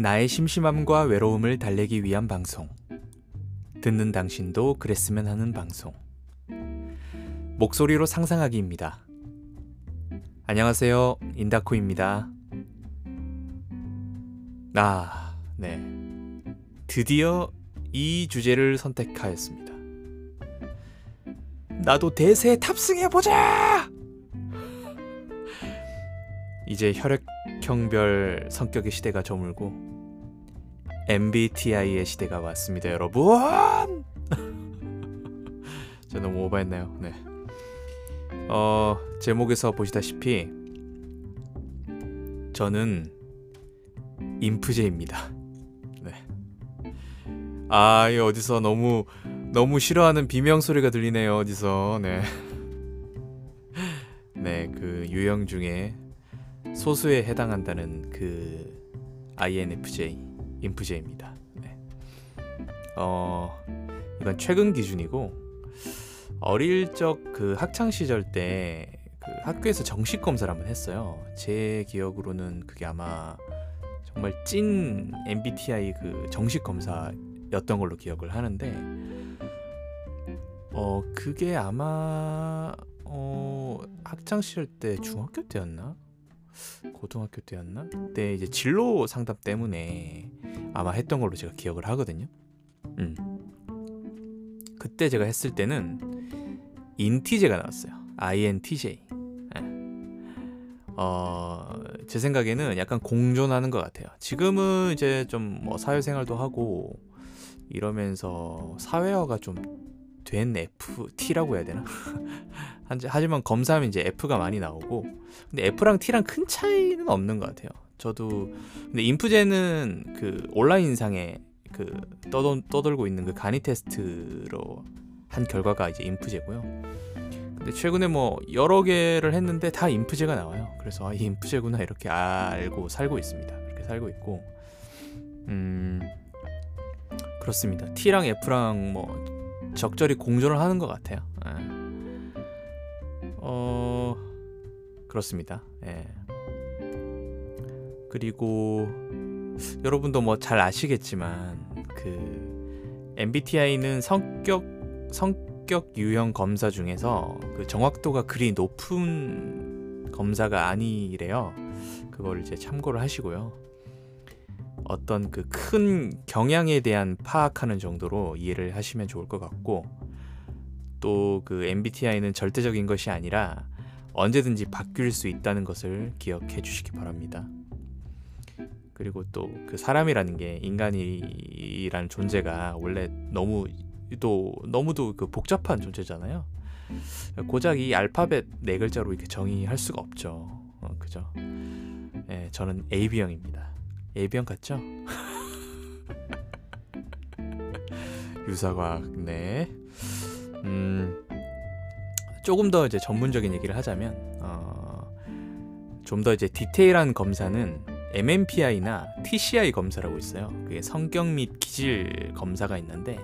나의 심심함과 외로움을 달래기 위한 방송. 듣는 당신도 그랬으면 하는 방송. 목소리로 상상하기입니다. 안녕하세요. 인다코입니다. 아, 네. 드디어 이 주제를 선택하였습니다. 나도 대세에 탑승해보자! 이제 혈액형별 성격의 시대가 저물고 MBTI의 시대가 왔습니다, 여러분. 저 너무 오버했나요? 네. 어 제목에서 보시다시피 저는 인프제입니다. 네. 아, 이 어디서 너무 너무 싫어하는 비명 소리가 들리네요. 어디서 네. 네, 그 유형 중에 소수에 해당한다는 그 INFJ, 인프제입니다. 네. 어, 이건 최근 기준이고 어릴 적 그 학창 시절 때 그 학교에서 정식 검사를 한번 했어요. 제 기억으로는 그게 아마 정말 찐 MBTI 그 정식 검사였던 걸로 기억을 하는데 어 그게 아마 어 학창 시절 때 중학교 때였나? 고등학교 때였나? 그때 이제 진로 상담 때문에 아마 했던 걸로 제가 기억을 하거든요. 음. 그때 제가 했을 때는 인티제가 나왔어요. INTJ. 예. 어, 제 생각에는 약간 공존하는 것 같아요. 지금은 이제 좀 뭐 사회생활도 하고 이러면서 사회화가 좀 된 FT라고 해야 되나? 하지만 검사하면 이제 F가 많이 나오고 근데 F랑 T랑 큰 차이는 없는 것 같아요. 저도 근데 인프제는 그 온라인상에 그 떠도, 떠돌고 있는 그 간이 테스트로 한 결과가 이제 인프제고요. 근데 최근에 뭐 여러 개를 했는데 다 인프제가 나와요. 그래서 아, 이 인프제구나 이렇게 알고 살고 있습니다. 그렇게 살고 있고 음 그렇습니다. T랑 F랑 뭐 적절히 공존을 하는 것 같아요. 예. 어 그렇습니다. 예. 그리고 여러분도 뭐 잘 아시겠지만 그 MBTI는 성격 성격 유형 검사 중에서 그 정확도가 그리 높은 검사가 아니래요. 그걸 이제 참고를 하시고요. 어떤 그 큰 경향에 대한 파악하는 정도로 이해를 하시면 좋을 것 같고 또 그 MBTI는 절대적인 것이 아니라 언제든지 바뀔 수 있다는 것을 기억해 주시기 바랍니다. 그리고 또 그 사람이라는 게 인간이라는 존재가 원래 너무 또 너무도 그 복잡한 존재잖아요. 고작 이 알파벳 네 글자로 이렇게 정의할 수가 없죠. 어, 그죠? 예, 저는 AB형입니다. A병 같죠? 유사과학 네. 음, 조금 더 이제 전문적인 얘기를 하자면 어, 좀 더 이제 디테일한 검사는 MMPI나 TCI 검사라고 있어요. 그게 성격 및 기질 검사가 있는데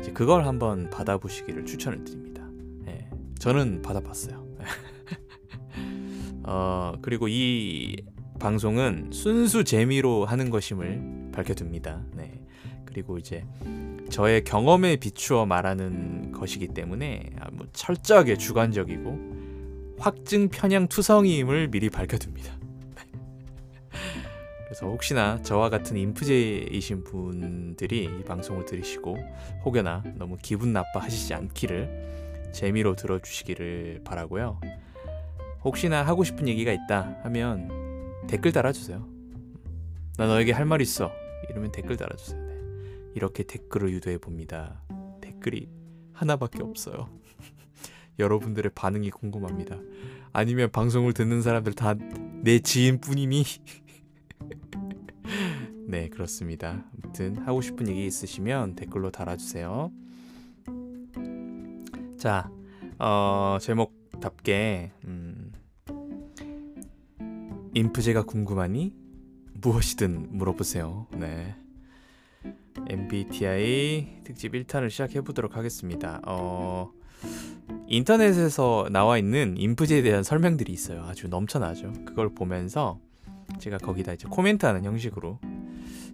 이제 그걸 한번 받아보시기를 추천을 드립니다. 네, 저는 받아봤어요. 어, 그리고 이 방송은 순수 재미로 하는 것임을 밝혀둡니다. 네. 그리고 이제 저의 경험에 비추어 말하는 것이기 때문에 철저하게 주관적이고 확증 편향 투성임을 미리 밝혀둡니다. 그래서 혹시나 저와 같은 인프제이신 분들이 이 방송을 들으시고 혹여나 너무 기분 나빠하시지 않기를 재미로 들어주시기를 바라고요. 혹시나 하고 싶은 얘기가 있다 하면 댓글 달아주세요. 나 너에게 할 말 있어. 이러면 댓글 달아주세요. 네. 이렇게 댓글을 유도해 봅니다. 댓글이 하나밖에 없어요. 여러분들의 반응이 궁금합니다. 아니면 방송을 듣는 사람들 다 내 지인뿐이니? 네, 그렇습니다. 아무튼 하고 싶은 얘기 있으시면 댓글로 달아주세요. 자, 어, 제목답게 음, 인프제가 궁금하니 무엇이든 물어보세요. 네. MBTI 특집 1탄을 시작해 보도록 하겠습니다. 어, 인터넷에서 나와 있는 인프제에 대한 설명들이 있어요. 아주 넘쳐나죠. 그걸 보면서 제가 거기다 이제 코멘트하는 형식으로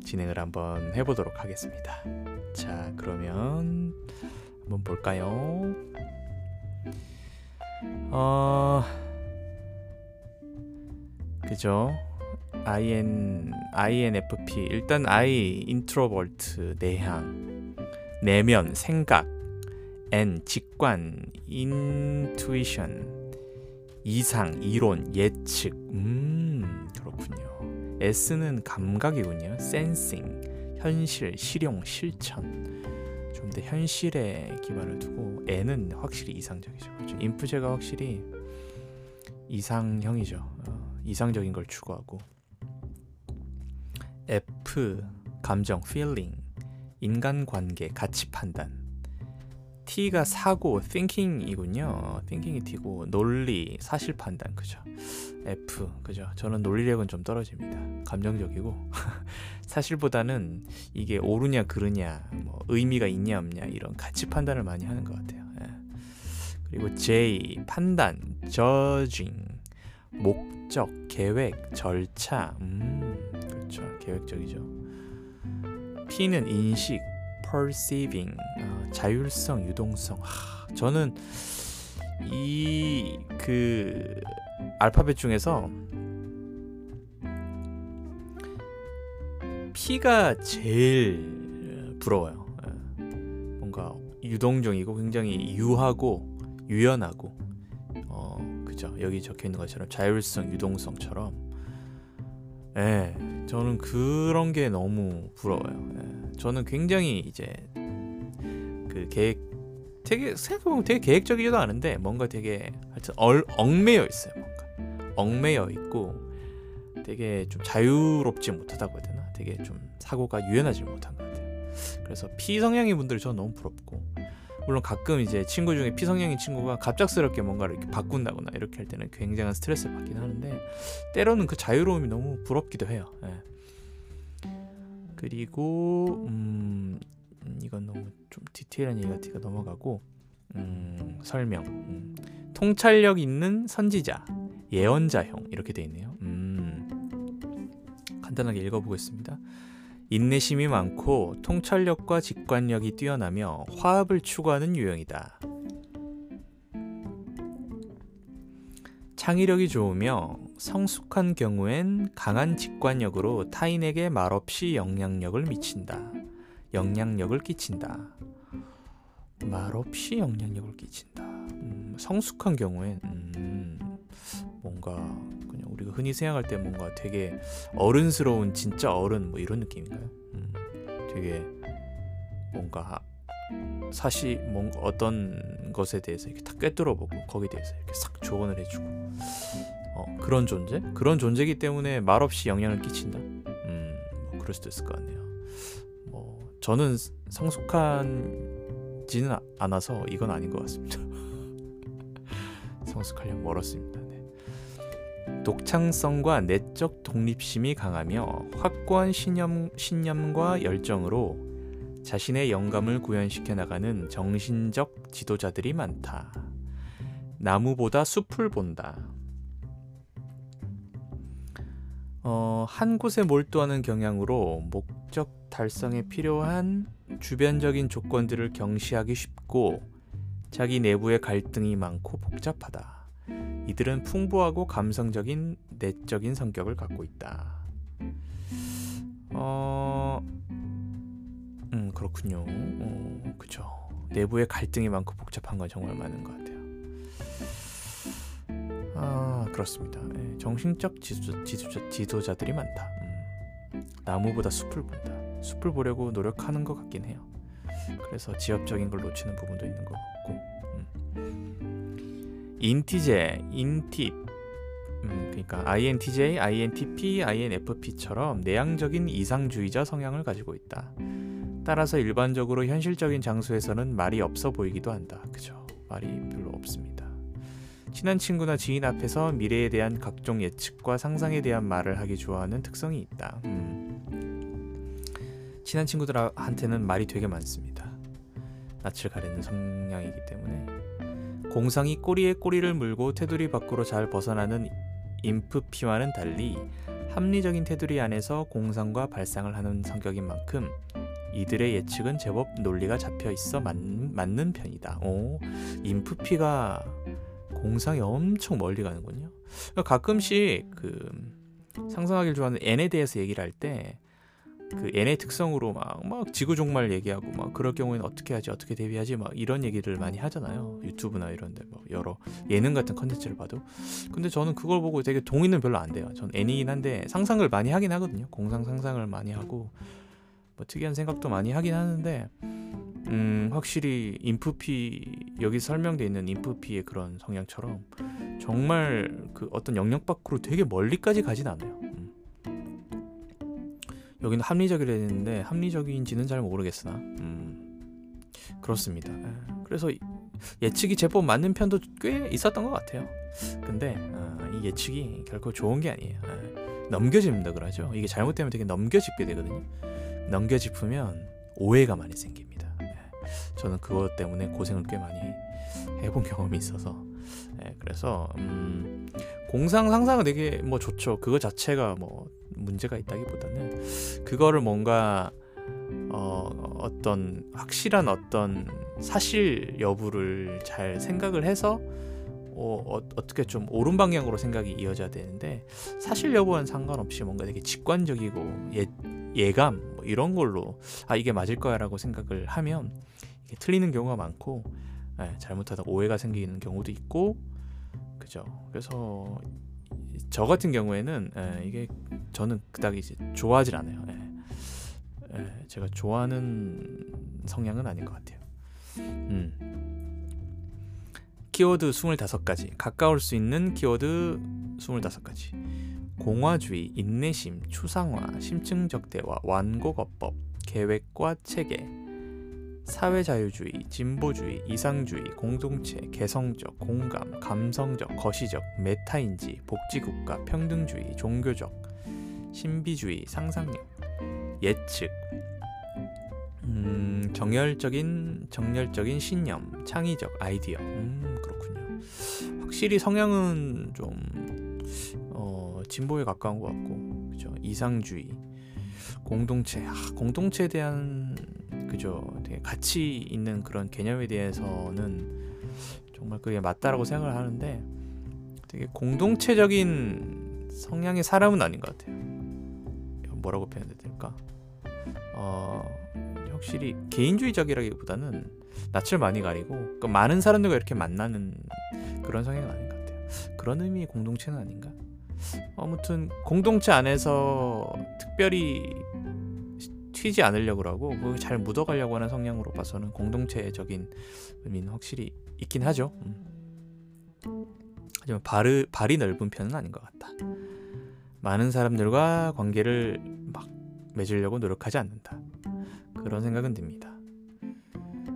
진행을 한번 해보도록 하겠습니다. 자, 그러면 한번 볼까요? 어, 그죠? IN, INFP 일단 I introvert 내향 내면 생각 N 직관 intuition 이상 이론 예측 음 그렇군요 S는 감각이군요. 센싱 현실 실용 실천. 좀 더 현실에 기반을 두고 N은 확실히 이상적이죠. 그렇죠? 인프제가 확실히 이상형이죠. 어, 이상적인 걸 추구하고. F 감정 feeling 인간관계 가치 판단 T가 사고 thinking이군요. thinking이 T고 논리 사실 판단 그죠? F 그죠? 저는 논리력은 좀 떨어집니다. 감정적이고. 사실보다는 이게 옳으냐 그르냐 뭐 의미가 있냐 없냐 이런 가치 판단을 많이 하는 것 같아요. 예. 그리고 J 판단 judging 목적 계획 절차. 음 그렇죠. 계획적이죠. P는 인식 perceiving 어, 자율성 유동성. 하, 저는 이 그 알파벳 중에서 P가 제일 부러워요. 예. 뭔가 유동적이고 굉장히 유하고 유연하고 어 그죠. 여기 적혀 있는 것처럼 자율성 유동성처럼. 예 저는 그런 게 너무 부러워요. 예, 저는 굉장히 이제 그 계획 되게 생각해보면 되게 계획적이지도 않은데 뭔가 되게 하여튼 얼, 얽매여 있어요 뭔가 얽매여 있고 되게 좀 자유롭지 못하다고 해야 되나 되게 좀 사고가 유연하지 못한 것 같아요 그래서 피성향인 분들 저는 너무 부럽고 물론 가끔 이제 친구 중에 피성향인 친구가 갑작스럽게 뭔가를 이렇게 바꾼다거나 이렇게 할 때는 굉장한 스트레스를 받긴 하는데 때로는 그 자유로움이 너무 부럽기도 해요. 예. 그리고 음, 이건 너무 좀 디테일한 얘기 같으니까 넘어가고 음, 설명 음, 통찰력 있는 선지자 예언자형 이렇게 돼 있네요. 음, 간단하게 읽어보겠습니다. 인내심이 많고 통찰력과 직관력이 뛰어나며 화합을 추구하는 유형이다. 창의력이 좋으며 성숙한 경우엔 강한 직관력으로 타인에게 말없이 영향력을 미친다. 영향력을 끼친다. 말없이 영향력을 끼친다. 음, 성숙한 경우엔 음, 뭔가 그냥 우리가 흔히 생각할 때 뭔가 되게 어른스러운 진짜 어른 뭐 이런 느낌인가요? 음, 되게 뭔가 사실 뭔가 어떤 것에 대해서 이렇게 다 꿰뚫어보고 거기에 대해서 이렇게 싹 조언을 해주고 어, 그런 존재? 그런 존재이기 때문에 말없이 영향을 끼친다. 음, 뭐 그럴 수도 있을 것 같네요. 뭐 저는 성숙한지는 않아서 이건 아닌 것 같습니다. 성숙하려면 멀었습니다. 네. 독창성과 내적 독립심이 강하며 확고한 신념, 신념과 열정으로 자신의 영감을 구현시켜 나가는 정신적 지도자들이 많다. 나무보다 숲을 본다. 어, 한 곳에 몰두하는 경향으로 목적 달성에 필요한 주변적인 조건들을 경시하기 쉽고 자기 내부의 갈등이 많고 복잡하다. 이들은 풍부하고 감성적인 내적인 성격을 갖고 있다. 어, 음 그렇군요. 어, 그죠. 내부의 갈등이 많고 복잡한 건 정말 많은 것 같아요. 아 그렇습니다. 네, 정신적 지도, 지도자, 지도자들이 많다. 음, 나무보다 숲을 본다. 숲을 보려고 노력하는 것 같긴 해요. 그래서 지엽적인 걸 놓치는 부분도 있는 것 같고. 음. 인티제, 인팁, 음, 그러니까 INTJ, INTP, INFP처럼 내향적인 이상주의자 성향을 가지고 있다. 따라서 일반적으로 현실적인 장소에서는 말이 없어 보이기도 한다. 그죠? 말이 별로 없습니다. 친한 친구나 지인 앞에서 미래에 대한 각종 예측과 상상에 대한 말을 하기 좋아하는 특성이 있다. 음. 친한 친구들한테는 말이 되게 많습니다. 낯을 가리는 성향이기 때문에 공상이 꼬리에 꼬리를 물고 테두리 밖으로 잘 벗어나는 인프피와는 달리 합리적인 테두리 안에서 공상과 발상을 하는 성격인 만큼 이들의 예측은 제법 논리가 잡혀 있어 맞, 맞는 편이다. 오, 인프피가 공상이 엄청 멀리 가는군요. 그러니까 가끔씩 그 상상하기를 좋아하는 N에 대해서 얘기를 할 때 그 N의 특성으로 막, 막 지구 종말 얘기하고 막 그럴 경우에는 어떻게 하지 어떻게 대비하지 막 이런 얘기를 많이 하잖아요. 유튜브나 이런데 뭐 여러 예능 같은 컨텐츠를 봐도. 근데 저는 그걸 보고 되게 동의는 별로 안 돼요. 전 N이긴 한데 상상을 많이 하긴 하거든요. 공상 상상을 많이 하고 뭐 특이한 생각도 많이 하긴 하는데 음 확실히 인프피 여기 설명돼 있는 인프피의 그런 성향처럼 정말 그 어떤 영역 밖으로 되게 멀리까지 가진 않아요. 음. 여기는 합리적이라 했는데 합리적인지는 잘 모르겠으나 음. 그렇습니다. 에, 예. 그래서 예측이 제법 맞는 편도 꽤 있었던 것 같아요. 근데 어, 이 예측이 결코 좋은 게 아니에요. 에, 예. 넘겨집니다 그러죠. 이게 잘못되면 되게 넘겨짚게 되거든요. 넘겨 짚으면 오해가 많이 생깁니다. 예. 저는 그것 때문에 고생을 꽤 많이 해본 경험이 있어서 예, 그래서 음, 공상 상상은 되게 뭐 좋죠. 그거 자체가 뭐 문제가 있다기보다는 그거를 뭔가 어, 어떤 확실한 어떤 사실 여부를 잘 생각을 해서 어, 어, 어떻게 좀 옳은 방향으로 생각이 이어져야 되는데 사실 여부와는 상관없이 뭔가 되게 직관적이고 예, 예감 뭐 이런 걸로 아 이게 맞을 거야라고 생각을 하면 이게 틀리는 경우가 많고 예, 잘못하다 오해가 생기는 경우도 있고 그죠? 그래서 저 같은 경우에는 예, 이게 저는 그닥 이제 좋아하질 않아요. 예, 예, 제가 좋아하는 성향은 아닌 것 같아요. 음. 키워드 25가지. 가까울 수 있는 키워드 25가지 공화주의, 인내심, 추상화, 심층적 대화, 완곡어법, 계획과 체계, 사회자유주의, 진보주의, 이상주의, 공동체, 개성적, 공감, 감성적, 거시적, 메타인지, 복지국가, 평등주의, 종교적, 신비주의, 상상력, 예측, 음, 정열적인 정열적인 신념, 창의적 아이디어. 음, 그렇군요. 확실히 성향은 좀 어, 진보에 가까운 것 같고, 그죠? 이상주의, 공동체, 아, 공동체에 대한 그죠? 되게 가치 있는 그런 개념에 대해서는 정말 그게 맞다라고 생각을 하는데 되게 공동체적인 성향의 사람은 아닌 것 같아요. 뭐라고 표현해야 될까? 어, 확실히 개인주의적이라기보다는 낯을 많이 가리고 그러니까 많은 사람들과 이렇게 만나는 그런 성향은 아닌 것 같아요. 그런 의미의 공동체는 아닌가? 아무튼 공동체 안에서 특별히 튀지 않으려고 하고 잘 묻어가려고 하는 성향으로 봐서는 공동체적인 의미는 확실히 있긴 하죠. 음. 하지만 발이, 발이 넓은 편은 아닌 것 같다. 많은 사람들과 관계를 막 맺으려고 노력하지 않는다. 그런 생각은 듭니다.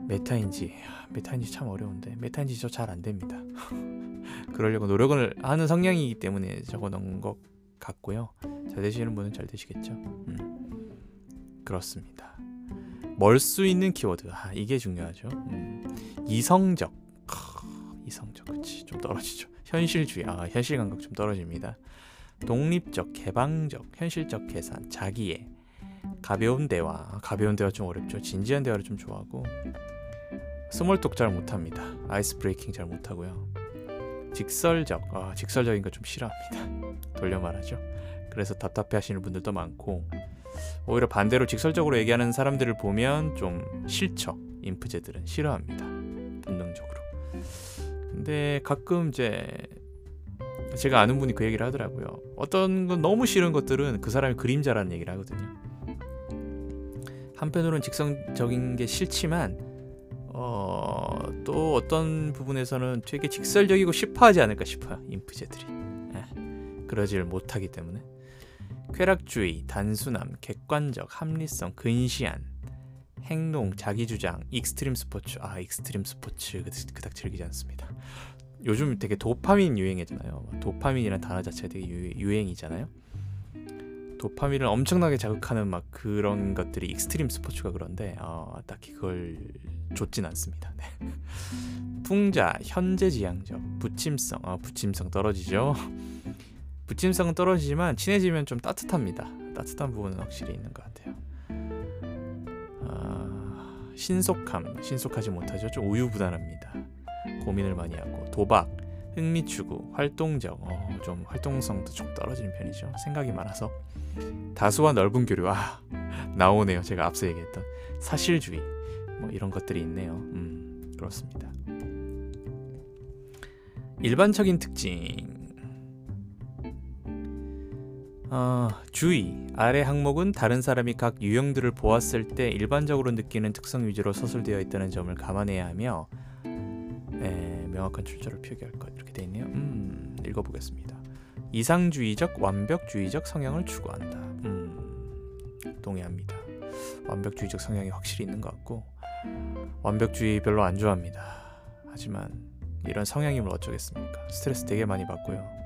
메타인지 메타인지 참 어려운데 메타인지 저 잘 안 됩니다. 그러려고 노력을 하는 성향이기 때문에 적어놓은 것 같고요. 잘 되시는 분은 잘 되시겠죠. 음, 그렇습니다. 멀 수 있는 키워드 아, 이게 중요하죠. 음, 이성적 크, 이성적 그치 좀 떨어지죠. 현실주의 아 현실 감각 좀 떨어집니다. 독립적, 개방적, 현실적 계산, 자기애, 가벼운 대화, 가벼운 대화 좀 어렵죠. 진지한 대화를 좀 좋아하고 small talk 잘 못합니다. ice breaking 잘 못하고요. 직설적, 아, 직설적인 거 좀 싫어합니다. 돌려 말하죠. 그래서 답답해 하시는 분들도 많고 오히려 반대로 직설적으로 얘기하는 사람들을 보면 좀 싫죠. 인프제들은 싫어합니다. 본능적으로. 근데 가끔 이제 제가 아는 분이 그 얘기를 하더라고요. 어떤 건 너무 싫은 것들은 그 사람이 그림자라는 얘기를 하거든요. 한편으로는 직선적인 게 싫지만 어, 또 어떤 부분에서는 되게 직설적이고 싶어하지 않을까 싶어요. 인프제들이. 예, 그러지를 못하기 때문에. 쾌락주의, 단순함, 객관적, 합리성, 근시안, 행동, 자기주장, extreme sports. 아, extreme sports 그닥 즐기지 않습니다. 요즘 되게 도파민 유행이잖아요. 도파민이라는 단어 자체가 되게 유, 행이잖아요 도파민을 엄청나게 자극하는 막 그런 것들이 extreme sports가 그런데 어, 딱히 그걸 좋진 않습니다. 네. 풍자, 현재지향적, 붙임성, 어, 붙임성 떨어지죠. 부침성은 떨어지지만 친해지면 좀 따뜻합니다. 따뜻한 부분은 확실히 있는 것 같아요. 아, 신속함, 신속하지 못하죠. 좀 우유부단합니다. 고민을 많이 하고 도박, 흥미 추구, 활동적, 어, 좀 활동성도 좀 떨어지는 편이죠. 생각이 많아서 다수와 넓은 교류, 아 나오네요. 제가 앞서 얘기했던 사실주의, 뭐 이런 것들이 있네요. 음, 그렇습니다. 일반적인 특징. 어, 주의 아래 항목은 다른 사람이 각 유형들을 보았을 때 일반적으로 느끼는 특성 위주로 서술되어 있다는 점을 감안해야 하며 네, 명확한 출처를 표기할 것 이렇게 되어 있네요. 음, 읽어보겠습니다. 이상주의적, 완벽주의적 성향을 추구한다. 음, 동의합니다. 완벽주의적 성향이 확실히 있는 것 같고 완벽주의 별로 안 좋아합니다. 하지만 이런 성향임을 어쩌겠습니까? 스트레스 되게 많이 받고요.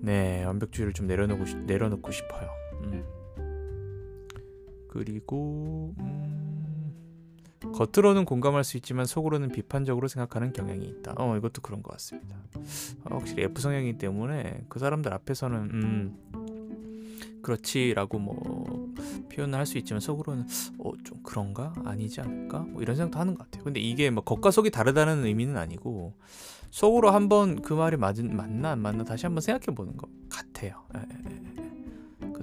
네, 완벽주의를 좀 내려놓고 내려놓고 싶어요. 음. 그리고 음, 겉으로는 공감할 수 있지만 속으로는 비판적으로 생각하는 경향이 있다. 어, 이것도 그런 것 같습니다. 어, 확실히 F 성향이기 때문에 그 사람들 앞에서는 음, 그렇지라고 뭐 표현을 할 수 있지만 속으로는 어 좀 그런가 아니지 않을까 뭐 이런 생각도 하는 것 같아요. 근데 이게 뭐 겉과 속이 다르다는 의미는 아니고 속으로 한번 그 말이 맞은 맞나 안 맞나 다시 한번 생각해 보는 것 같아요. 에, 에, 에.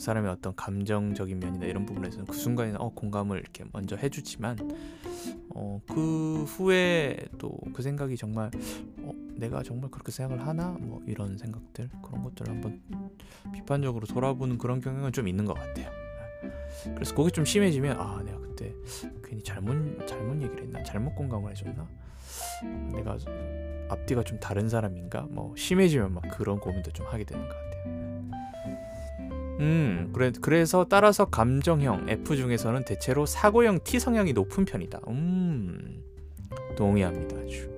그 사람의 어떤 감정적인 면이나 이런 부분에서는 그 순간에 어 공감을 이렇게 먼저 해주지만 어 그 후에 또 그 생각이 정말 어 내가 정말 그렇게 생각을 하나 뭐 이런 생각들 그런 것들을 한번 비판적으로 돌아보는 그런 경향은 좀 있는 것 같아요. 그래서 그게 좀 심해지면 아 내가 그때 괜히 잘못 잘못 얘기를 했나 잘못 공감을 해줬나 내가 앞뒤가 좀 다른 사람인가 뭐 심해지면 막 그런 고민도 좀 하게 되는 것 같아요. 음 그래 그래서 따라서 감정형 F 중에서는 대체로 사고형 T 성향이 높은 편이다. 음 동의합니다 아주.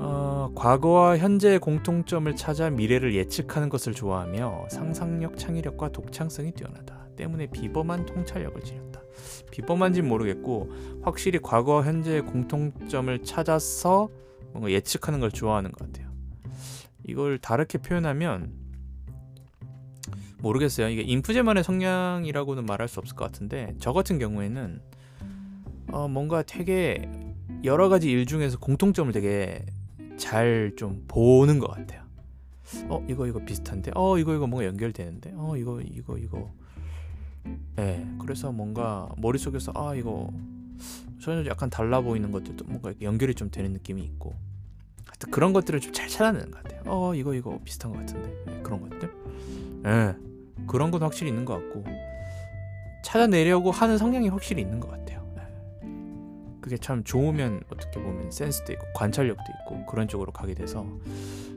어, 과거와 현재의 공통점을 찾아 미래를 예측하는 것을 좋아하며 상상력, 창의력과 독창성이 뛰어나다. 때문에 비범한 통찰력을 지녔다. 비범한진 모르겠고 확실히 과거와 현재의 공통점을 찾아서 뭔가 예측하는 걸 좋아하는 것 같아요. 이걸 다르게 표현하면 모르겠어요. 이게 인프제만의 성향이라고는 말할 수 없을 것 같은데 저 같은 경우에는 어, 뭔가 되게 여러 가지 일 중에서 공통점을 되게 잘 좀 보는 것 같아요. 어 이거 이거 비슷한데? 어 이거 이거 뭔가 연결되는데? 어 이거 이거 이거. 예 네, 그래서 뭔가 머릿속에서 아 이거 전혀 약간 달라 보이는 것들도 뭔가 연결이 좀 되는 느낌이 있고. 하여튼 그런 것들을 좀 잘 찾아내는 것 같아요. 어 이거 이거 비슷한 것 같은데. 네, 그런 것들. 예. 네, 그런 건 확실히 있는 것 같고 찾아내려고 하는 성향이 확실히 있는 것 같아요 그게 참 좋으면 어떻게 보면 센스도 있고 관찰력도 있고 그런 쪽으로 가게 돼서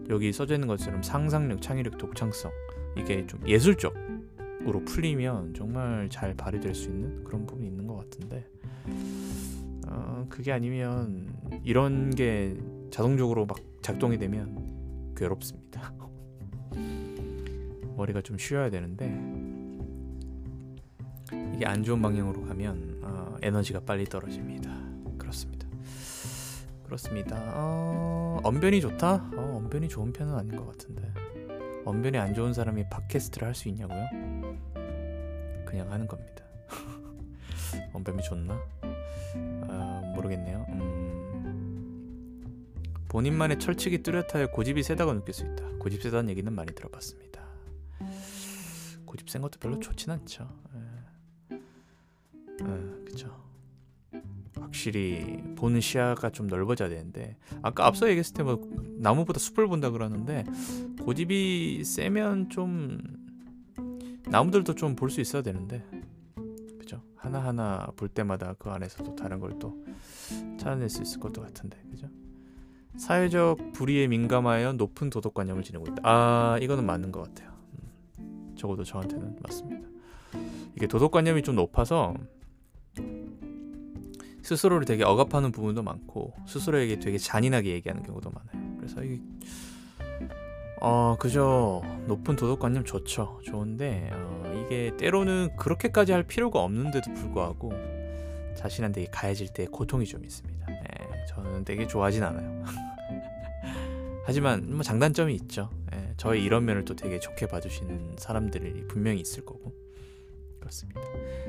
여기 써져 있는 것처럼 상상력, 창의력, 독창성 이게 좀 예술적으로 풀리면 정말 잘 발휘될 수 있는 그런 부분이 있는 것 같은데 어, 그게 아니면 이런 게 자동적으로 막 작동이 되면 괴롭습니다. 머리가 좀 쉬어야 되는데 이게 안 좋은 방향으로 가면 어, 에너지가 빨리 떨어집니다. 그렇습니다. 그렇습니다. 어, 언변이 좋다? 어, 언변이 좋은 편은 아닌 것 같은데. 언변이 안 좋은 사람이 팟캐스트를 할 수 있냐고요? 그냥 하는 겁니다. 언변이 좋나? 어, 모르겠네요. 음... 본인만의 철칙이 뚜렷하여 고집이 세다고 느낄 수 있다. 고집 세다는 얘기는 많이 들어봤습니다. 고집 센 것도 별로 좋진 않죠. 에. 에, 그쵸. 확실히 보는 시야가 좀 넓어져야 되는데 아까 앞서 얘기했을 때 뭐 나무보다 숲을 본다 그러는데 고집이 세면 좀 나무들도 좀 볼 수 있어야 되는데 그죠 하나하나 볼 때마다 그 안에서도 다른 걸 또 찾아낼 수 있을 것도 같은데 그죠 사회적 불의에 민감하여 높은 도덕관념을 지니고 있다 아 이거는 맞는 것 같아요 음, 적어도 저한테는 맞습니다 이게 도덕관념이 좀 높아서 스스로를 되게 억압하는 부분도 많고 스스로에게 되게 잔인하게 얘기하는 경우도 많아요. 그래서 이 어, 그저 높은 도덕관념 좋죠. 좋은데 어, 이게 때로는 그렇게까지 할 필요가 없는데도 불구하고 자신한테 가해질 때 고통이 좀 있습니다. 네, 저는 되게 좋아하진 않아요. 하지만 뭐 장단점이 있죠. 예, 저의 이런 면을 또 되게 좋게 봐주시는 사람들이 분명히 있을 거고 그렇습니다.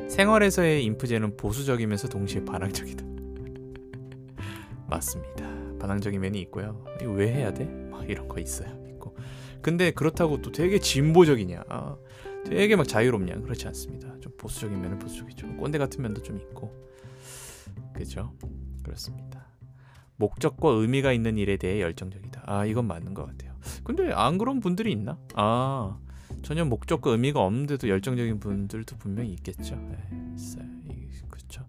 생활에서의 인프제는 보수적이면서 동시에 반항적이다. 맞습니다. 반항적인 면이 있고요. 이거 왜 해야 돼? 막 이런 거 있어요. 있고. 근데 그렇다고 또 되게 진보적이냐? 아, 되게 막 자유롭냐? 그렇지 않습니다. 좀 보수적인 면은 보수적이죠. 꼰대 같은 면도 좀 있고. 그죠? 그렇습니다. 목적과 의미가 있는 일에 대해 열정적이다. 아, 이건 맞는 것 같아요. 근데 안 그런 분들이 있나? 아, 전혀 목적과 의미가 없는데도 열정적인 분들도 분명히 있겠죠. 네, 있어요. 그렇죠.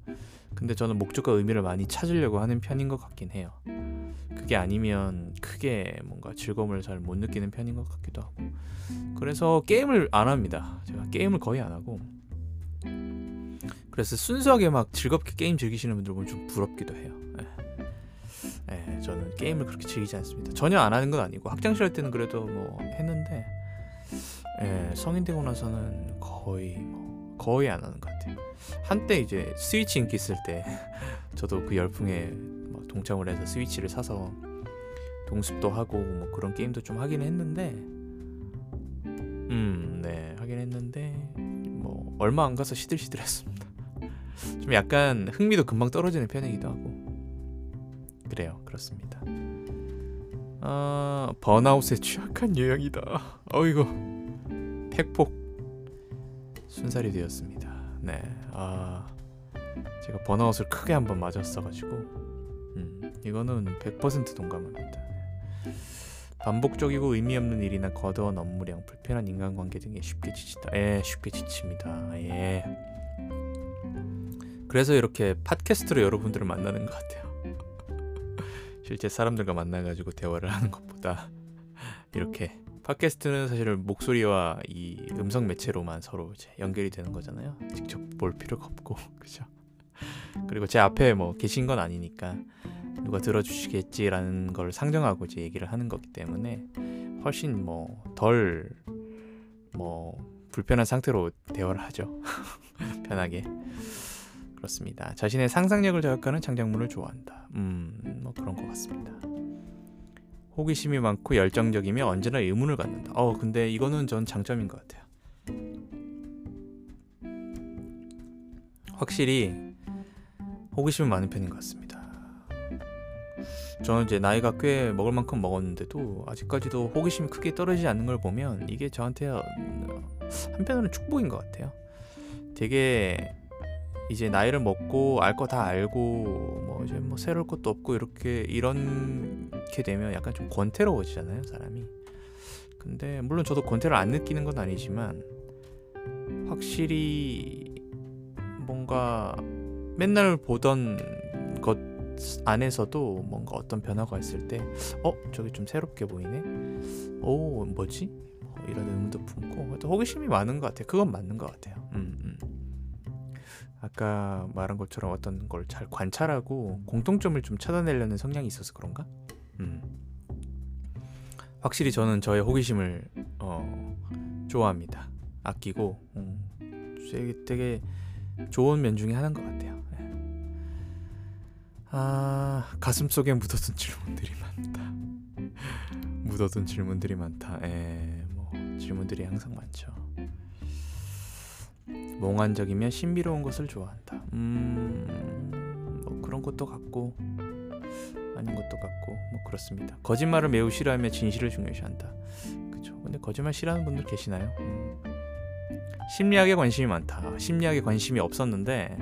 근데 저는 목적과 의미를 많이 찾으려고 하는 편인 것 같긴 해요. 그게 아니면 크게 뭔가 즐거움을 잘 못 느끼는 편인 것 같기도 하고. 그래서 게임을 안 합니다. 제가 게임을 거의 안 하고. 그래서 순수하게 막 즐겁게 게임 즐기시는 분들 보면 좀 부럽기도 해요. 네. 네, 저는 게임을 그렇게 즐기지 않습니다. 전혀 안 하는 건 아니고 학창 시절 때는 그래도 뭐 했는데 예, 성인 되고 나서는 거의 뭐 거의 안 하는 것 같아요. 한때 이제 스위치 인기 있을 때 저도 그 열풍에 뭐 동참을 해서 스위치를 사서 동습도 하고 뭐 그런 게임도 좀 하긴 했는데 음, 네, 하긴 했는데 뭐 얼마 안 가서 시들시들했습니다. 좀 약간 흥미도 금방 떨어지는 편이기도 하고 그래요, 그렇습니다. 아, 번아웃에 취약한 유형이다. 어이구. 팩폭 순살이 되었습니다. 네, 아 제가 번아웃을 크게 한번 맞았어가지고 음, 이거는 100% 동감합니다. 반복적이고 의미 없는 일이나 거대한 업무량, 불편한 인간관계 등에 쉽게 지치다. 예, 쉽게 지칩니다. 예. 그래서 이렇게 팟캐스트로 여러분들을 만나는 것 같아요. 실제 사람들과 만나가지고 대화를 하는 것보다 이렇게 팟캐스트는 사실 목소리와 이 음성 매체로만 서로 연결이 되는 거잖아요. 직접 볼 필요가 없고 그죠. 그리고 제 앞에 뭐 계신 건 아니니까 누가 들어주시겠지라는 걸 상정하고 이제 얘기를 하는 거기 때문에 훨씬 뭐 덜뭐 불편한 상태로 대화를 하죠. 편하게. 그렇습니다. 자신의 상상력을 자극하는 창작물을 좋아한다. 음, 뭐 그런 것 같습니다. 호기심이 많고 열정적이며 언제나 의문을 갖는다. 어, 근데 이거는 전 장점인 것 같아요. 확실히 호기심이 많은 편인 것 같습니다. 저는 이제 나이가 꽤 먹을 만큼 먹었는데도 아직까지도 호기심이 크게 떨어지지 않는 걸 보면 이게 저한테 한편으로는 축복인 것 같아요. 되게 이제 나이를 먹고 알 거 다 알고 뭐 이제 뭐 새로울 것도 없고 이렇게 이렇게 되면 약간 좀 권태로워지잖아요 사람이 근데 물론 저도 권태를 안 느끼는 건 아니지만 확실히 뭔가 맨날 보던 것 안에서도 뭔가 어떤 변화가 있을 때 어? 저기 좀 새롭게 보이네? 오 뭐지? 뭐 이런 의문도 품고 호기심이 많은 것 같아요 그건 맞는 것 같아요 음, 음. 아까 말한 것처럼 어떤 걸 잘 관찰하고 공통점을 좀 찾아내려는 성향이 있어서 그런가? 음. 확실히 저는 저의 호기심을 어, 좋아합니다. 아끼고 음, 되게, 되게 좋은 면 중에 하나인 것 같아요. 네. 아 가슴 속에 묻어둔 질문들이 많다. 묻어둔 질문들이 많다. 에, 예, 뭐 질문들이 항상 많죠. 몽환적이며 신비로운 것을 좋아한다. 음, 뭐 그런 것도 같고 아닌 것도 같고 뭐 그렇습니다. 거짓말을 매우 싫어하며 진실을 중요시한다. 그죠? 근데 거짓말 싫어하는 분들 계시나요? 음. 심리학에 관심이 많다. 심리학에 관심이 없었는데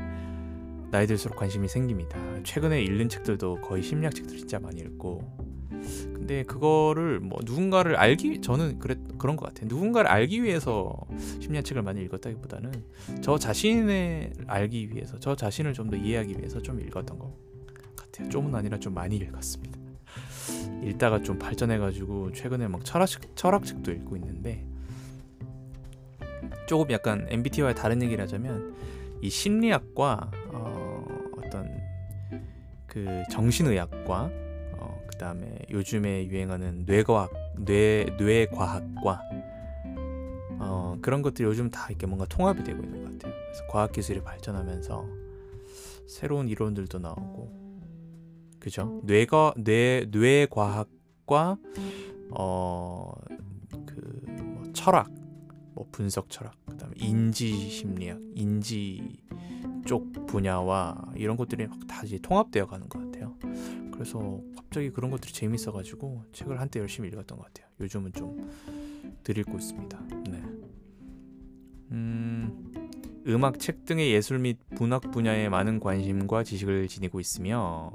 나이 들수록 관심이 생깁니다. 최근에 읽는 책들도 거의 심리학 책들 진짜 많이 읽고 근데 그거를 뭐 누군가를 알기 저는 그랬 그런 것 같아요. 누군가를 알기 위해서 심리학 책을 많이 읽었다기보다는 저 자신을 알기 위해서 저 자신을 좀 더 이해하기 위해서 좀 읽었던 것 같아요. 좀은 아니라 좀 많이 읽었습니다. 읽다가 좀 발전해가지고 최근에 막 철학책 철학책도 읽고 있는데 조금 약간 MBTI와 다른 얘기를 하자면 이 심리학과 어, 어떤 그 정신의학과 그 다음에 요즘에 유행하는 뇌과학, 뇌 뇌과학과 어, 그런 것들이 요즘 다 이렇게 뭔가 통합이 되고 있는 것 같아요. 그래서 과학 기술이 발전하면서 새로운 이론들도 나오고, 그죠? 뇌가 뇌 뇌과학 철학과 어 그 뭐 철학, 뭐 분석 철학, 그다음에 인지 심리학, 인지 쪽 분야와 이런 것들이 막 다 이제 통합되어 가는 것 같아요. 그래서 갑자기 그런 것들이 재밌어가지고 책을 한때 열심히 읽었던 것 같아요. 요즘은 좀 덜 읽고 있습니다. 네. 음, 음악, 책 등의 예술 및 문학 분야에 많은 관심과 지식을 지니고 있으며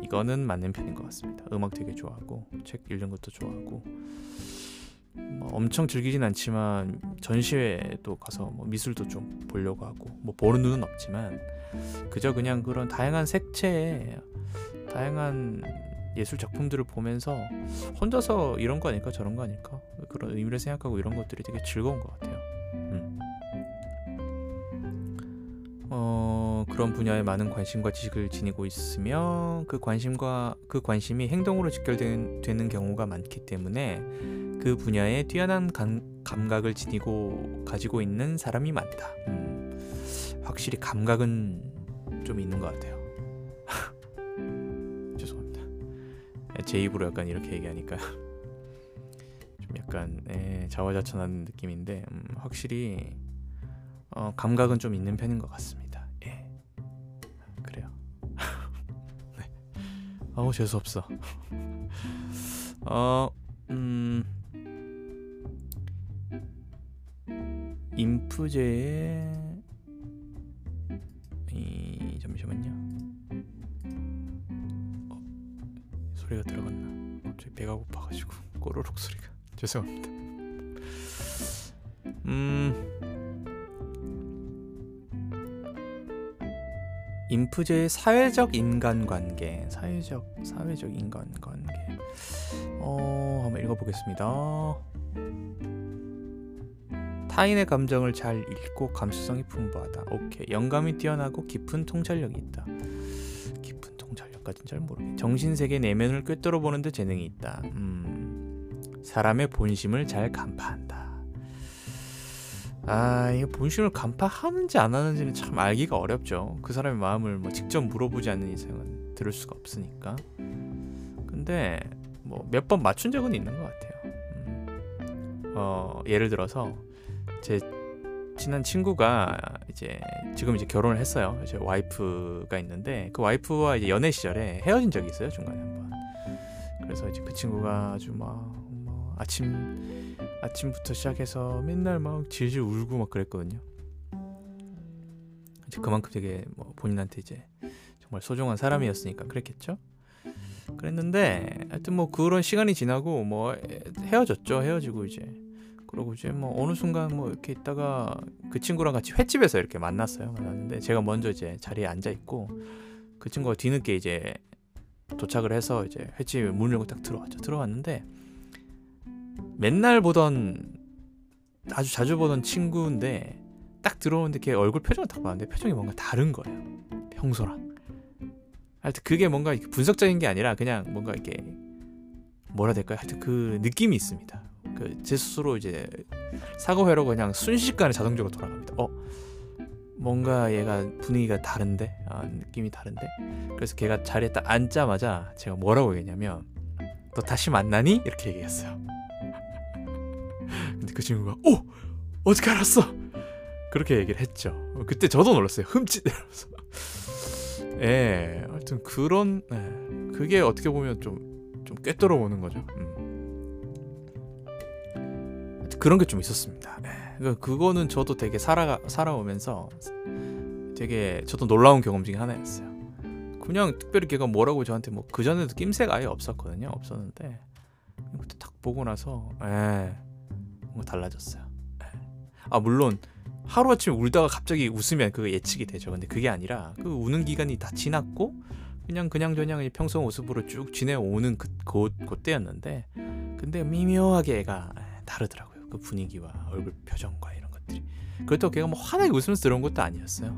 이거는 맞는 편인 것 같습니다. 음악 되게 좋아하고 책 읽는 것도 좋아하고 뭐 엄청 즐기진 않지만 전시회도 가서 뭐 미술도 좀 보려고 하고 뭐 보는 눈은 없지만 그저 그냥 그런 다양한 색채에 다양한 예술 작품들을 보면서 혼자서 이런 거 아닐까 저런 거 아닐까 그런 의미를 생각하고 이런 것들이 되게 즐거운 것 같아요. 음. 어, 그런 분야에 많은 관심과 지식을 지니고 있으며 그 관심과 그 관심이 행동으로 직결되는 경우가 많기 때문에 그 분야에 뛰어난 감, 감각을 지니고 가지고 있는 사람이 많다. 음, 확실히 감각은 좀 있는 것 같아요. 죄송합니다. 제 입으로 약간 이렇게 얘기하니까 좀 약간 예, 자화자찬하는 느낌인데 음, 확실히 어, 감각은 좀 있는 편인 것 같습니다. 예, 그래요. 네. 아우 재수 없어. 어, 음, 인프제의 이 잠시만요. 어, 소리가 들어갔나? 갑자기 배가 고파가지고 꼬르륵 소리가 죄송합니다. 음. 인프제의 사회적 인간관계, 사회적 사회적 인간관계. 어, 한번 읽어보겠습니다. 타인의 감정을 잘 읽고 감수성이 풍부하다. 오케이. 영감이 뛰어나고 깊은 통찰력이 있다. 깊은 통찰력까지는 잘 모르겠. 정신 세계 내면을 꿰뚫어 보는데 재능이 있다. 음. 사람의 본심을 잘 간파한다. 아, 이거 본심을 간파하는지 안 하는지는 참 알기가 어렵죠. 그 사람의 마음을 뭐 직접 물어보지 않는 이상은 들을 수가 없으니까. 근데 뭐 몇 번 맞춘 적은 있는 것 같아요. 음. 어, 예를 들어서 제 친한 친구가 이제 지금 이제 결혼을 했어요. 이제 와이프가 있는데 그 와이프와 이제 연애 시절에 헤어진 적이 있어요 중간에 한번. 그래서 이제 그 친구가 아주 막뭐 아침 아침부터 시작해서 맨날 막 질질 울고 막 그랬거든요. 이제 그만큼 되게 뭐 본인한테 이제 정말 소중한 사람이었으니까 그랬겠죠. 그랬는데 하여튼 뭐 그런 시간이 지나고 뭐 헤어졌죠. 헤어지고 이제 그러고 이제 뭐 어느 순간 뭐 이렇게 있다가 그 친구랑 같이 횟집에서 이렇게 만났어요. 만났는데 제가 먼저 이제 자리에 앉아 있고 그 친구가 뒤늦게 이제 도착을 해서 이제 횟집 문을 열고 딱 들어왔죠. 들어왔는데 맨날 보던 아주 자주 보던 친구인데 딱 들어오는데 걔 얼굴 표정을 딱 봤는데 표정이 뭔가 다른 거예요. 평소랑. 하여튼 그게 뭔가 분석적인 게 아니라 그냥 뭔가 이렇게 뭐라 될까요? 하여튼 그 느낌이 있습니다. 그 제 스스로 이제 사고 회로 그냥 순식간에 자동적으로 돌아갑니다. 어 뭔가 얘가 분위기가 다른데 아, 느낌이 다른데 그래서 걔가 자리에 딱 앉자마자 제가 뭐라고 얘기했냐면 너 다시 만나니 이렇게 얘기했어요. 근데 그 친구가 오 어떻게 알았어? 그렇게 얘기를 했죠. 그때 저도 놀랐어요. 흠칫 이러면서. 예, 하여튼 그런 예, 그게 어떻게 보면 좀좀 꿰뚫어 보는 거죠. 음. 그런 게 좀 있었습니다. 예, 그러니까 그거는 저도 되게 살아 살아오면서 되게 저도 놀라운 경험 중에 하나였어요. 그냥 특별히 걔가 뭐라고 저한테 뭐 그 전에도 낌새가 아예 없었거든요. 없었는데 그때 딱 보고 나서 예, 뭔가 달라졌어요. 예. 아 물론 하루 아침에 울다가 갑자기 웃으면 그거 예측이 되죠. 근데 그게 아니라 그 우는 기간이 다 지났고 그냥 그냥 저냥 평소 모습으로 쭉 지내오는 그, 그 그때였는데 근데 미묘하게 애가 다르더라고요. 그 분위기와 얼굴 표정과 이런 것들이. 그렇다고 걔가 뭐 환하게 웃으면서 들어온 것도 아니었어요.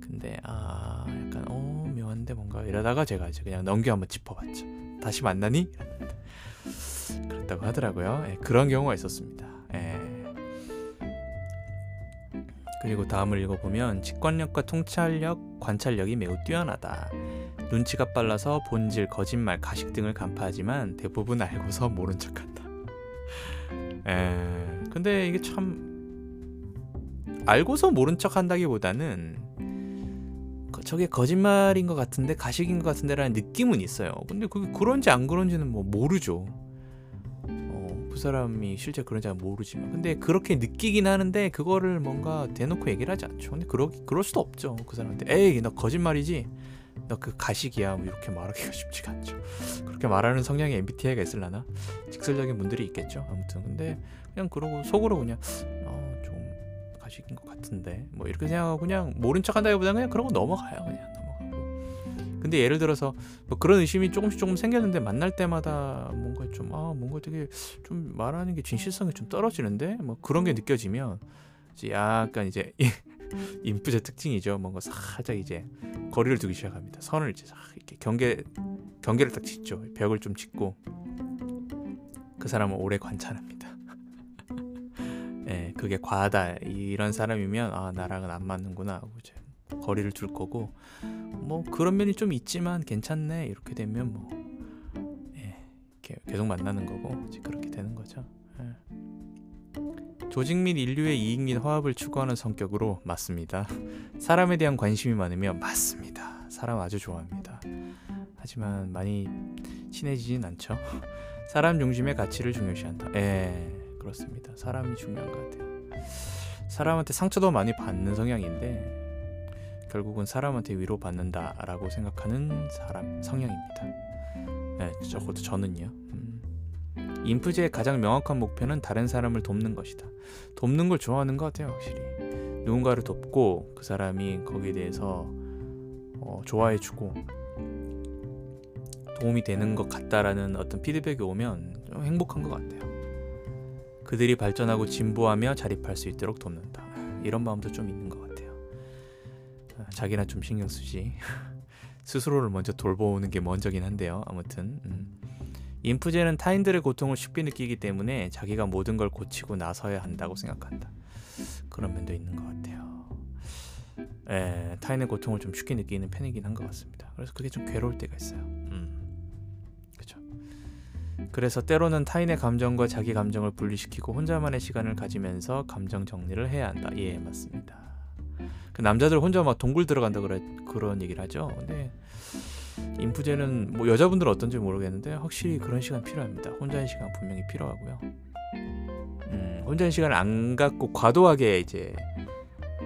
근데 아 약간 어 묘한데 뭔가 이러다가 제가 이제 그냥 넘겨 한번 짚어봤죠. 다시 만나니? 그렇다고 하더라고요. 예, 그런 경우가 있었습니다. 예. 그리고 다음을 읽어보면 직관력과 통찰력, 관찰력이 매우 뛰어나다. 눈치가 빨라서 본질, 거짓말, 가식 등을 간파하지만 대부분 알고서 모른 척한다. 에, 근데 이게 참 알고서 모른 척 한다기보다는 저게 거짓말인 것 같은데 가식인 것 같은데라는 느낌은 있어요. 근데 그게 그런지 안 그런지는 뭐 모르죠. 어, 그 사람이 실제 그런지 모르지만 근데 그렇게 느끼긴 하는데 그거를 뭔가 대놓고 얘기를 하지 않죠. 근데 그러 그럴 수도 없죠. 그 사람한테 에이 너 거짓말이지. 너 그 가식이야. 뭐 이렇게 말하기가 쉽지가 않죠. 그렇게 말하는 성향의 MBTI가 있을라나? 직설적인 분들이 있겠죠. 아무튼 근데 그냥 그러고 속으로 그냥 가식인 것 같은데 뭐 이렇게 생각하고 그냥 모른 척한다기보다는 그냥 그러고 넘어가요 그냥 넘어가고 근데 예를 들어서 뭐 그런 의심이 조금씩 조금 생겼는데 만날 때마다 뭔가 좀 아 뭔가 되게 좀 말하는 게 진실성이 좀 떨어지는데 뭐 그런 게 느껴지면 이제 약간 이제 인프제 특징이죠. 뭔가 살짝 이제 거리를 두기 시작합니다. 선을 이제 싹 이렇게 경계 경계를 딱 짓죠. 벽을 좀 짓고 그 사람을 오래 관찰합니다. 예, 그게 과하다. 이런 사람이면 아 나랑은 안 맞는구나 하고 이제 거리를 둘 거고 뭐 그런 면이 좀 있지만 괜찮네. 이렇게 되면 뭐 예, 계속 만나는 거고 이제 그렇게 되는 거죠. 예. 조직 및 인류의 이익 및 화합을 추구하는 성격으로 맞습니다. 사람에 대한 관심이 많으면 맞습니다. 사람 아주 좋아합니다. 하지만 많이 친해지진 않죠. 사람 중심의 가치를 중요시한다. 예. 그렇습니다. 사람이 중요한 것 같아요. 사람한테 상처도 많이 받는 성향인데 결국은 사람한테 위로 받는다라고 생각하는 사람 성향입니다. 네, 적어도 저는요. 음. 인프제의 가장 명확한 목표는 다른 사람을 돕는 것이다. 돕는 걸 좋아하는 것 같아요, 확실히. 누군가를 돕고 그 사람이 거기에 대해서 어, 좋아해주고 도움이 되는 것 같다라는 어떤 피드백이 오면 좀 행복한 것 같아요. 그들이 발전하고 진보하며 자립할 수 있도록 돕는다. 이런 마음도 좀 있는 것 같아요. 아, 자기나 좀 신경 쓰지. 스스로를 먼저 돌보는 게 먼저긴 한데요. 아무튼 음. 인프제는 타인들의 고통을 쉽게 느끼기 때문에 자기가 모든 걸 고치고 나서야 한다고 생각한다. 그런 면도 있는 것 같아요. 에, 타인의 고통을 좀 쉽게 느끼는 편이긴 한 것 같습니다. 그래서 그게 좀 괴로울 때가 있어요. 음. 그래서 때로는 타인의 감정과 자기 감정을 분리시키고 혼자만의 시간을 가지면서 감정 정리를 해야 한다. 예, 맞습니다. 그 남자들 혼자 막 동굴 들어간다 그래 그런 얘기를 하죠. 근데 인프제는 뭐 여자분들은 어떤지 모르겠는데 확실히 그런 시간 필요합니다. 혼자의 시간 분명히 필요하고요. 음, 혼자의 시간을 안 갖고 과도하게 이제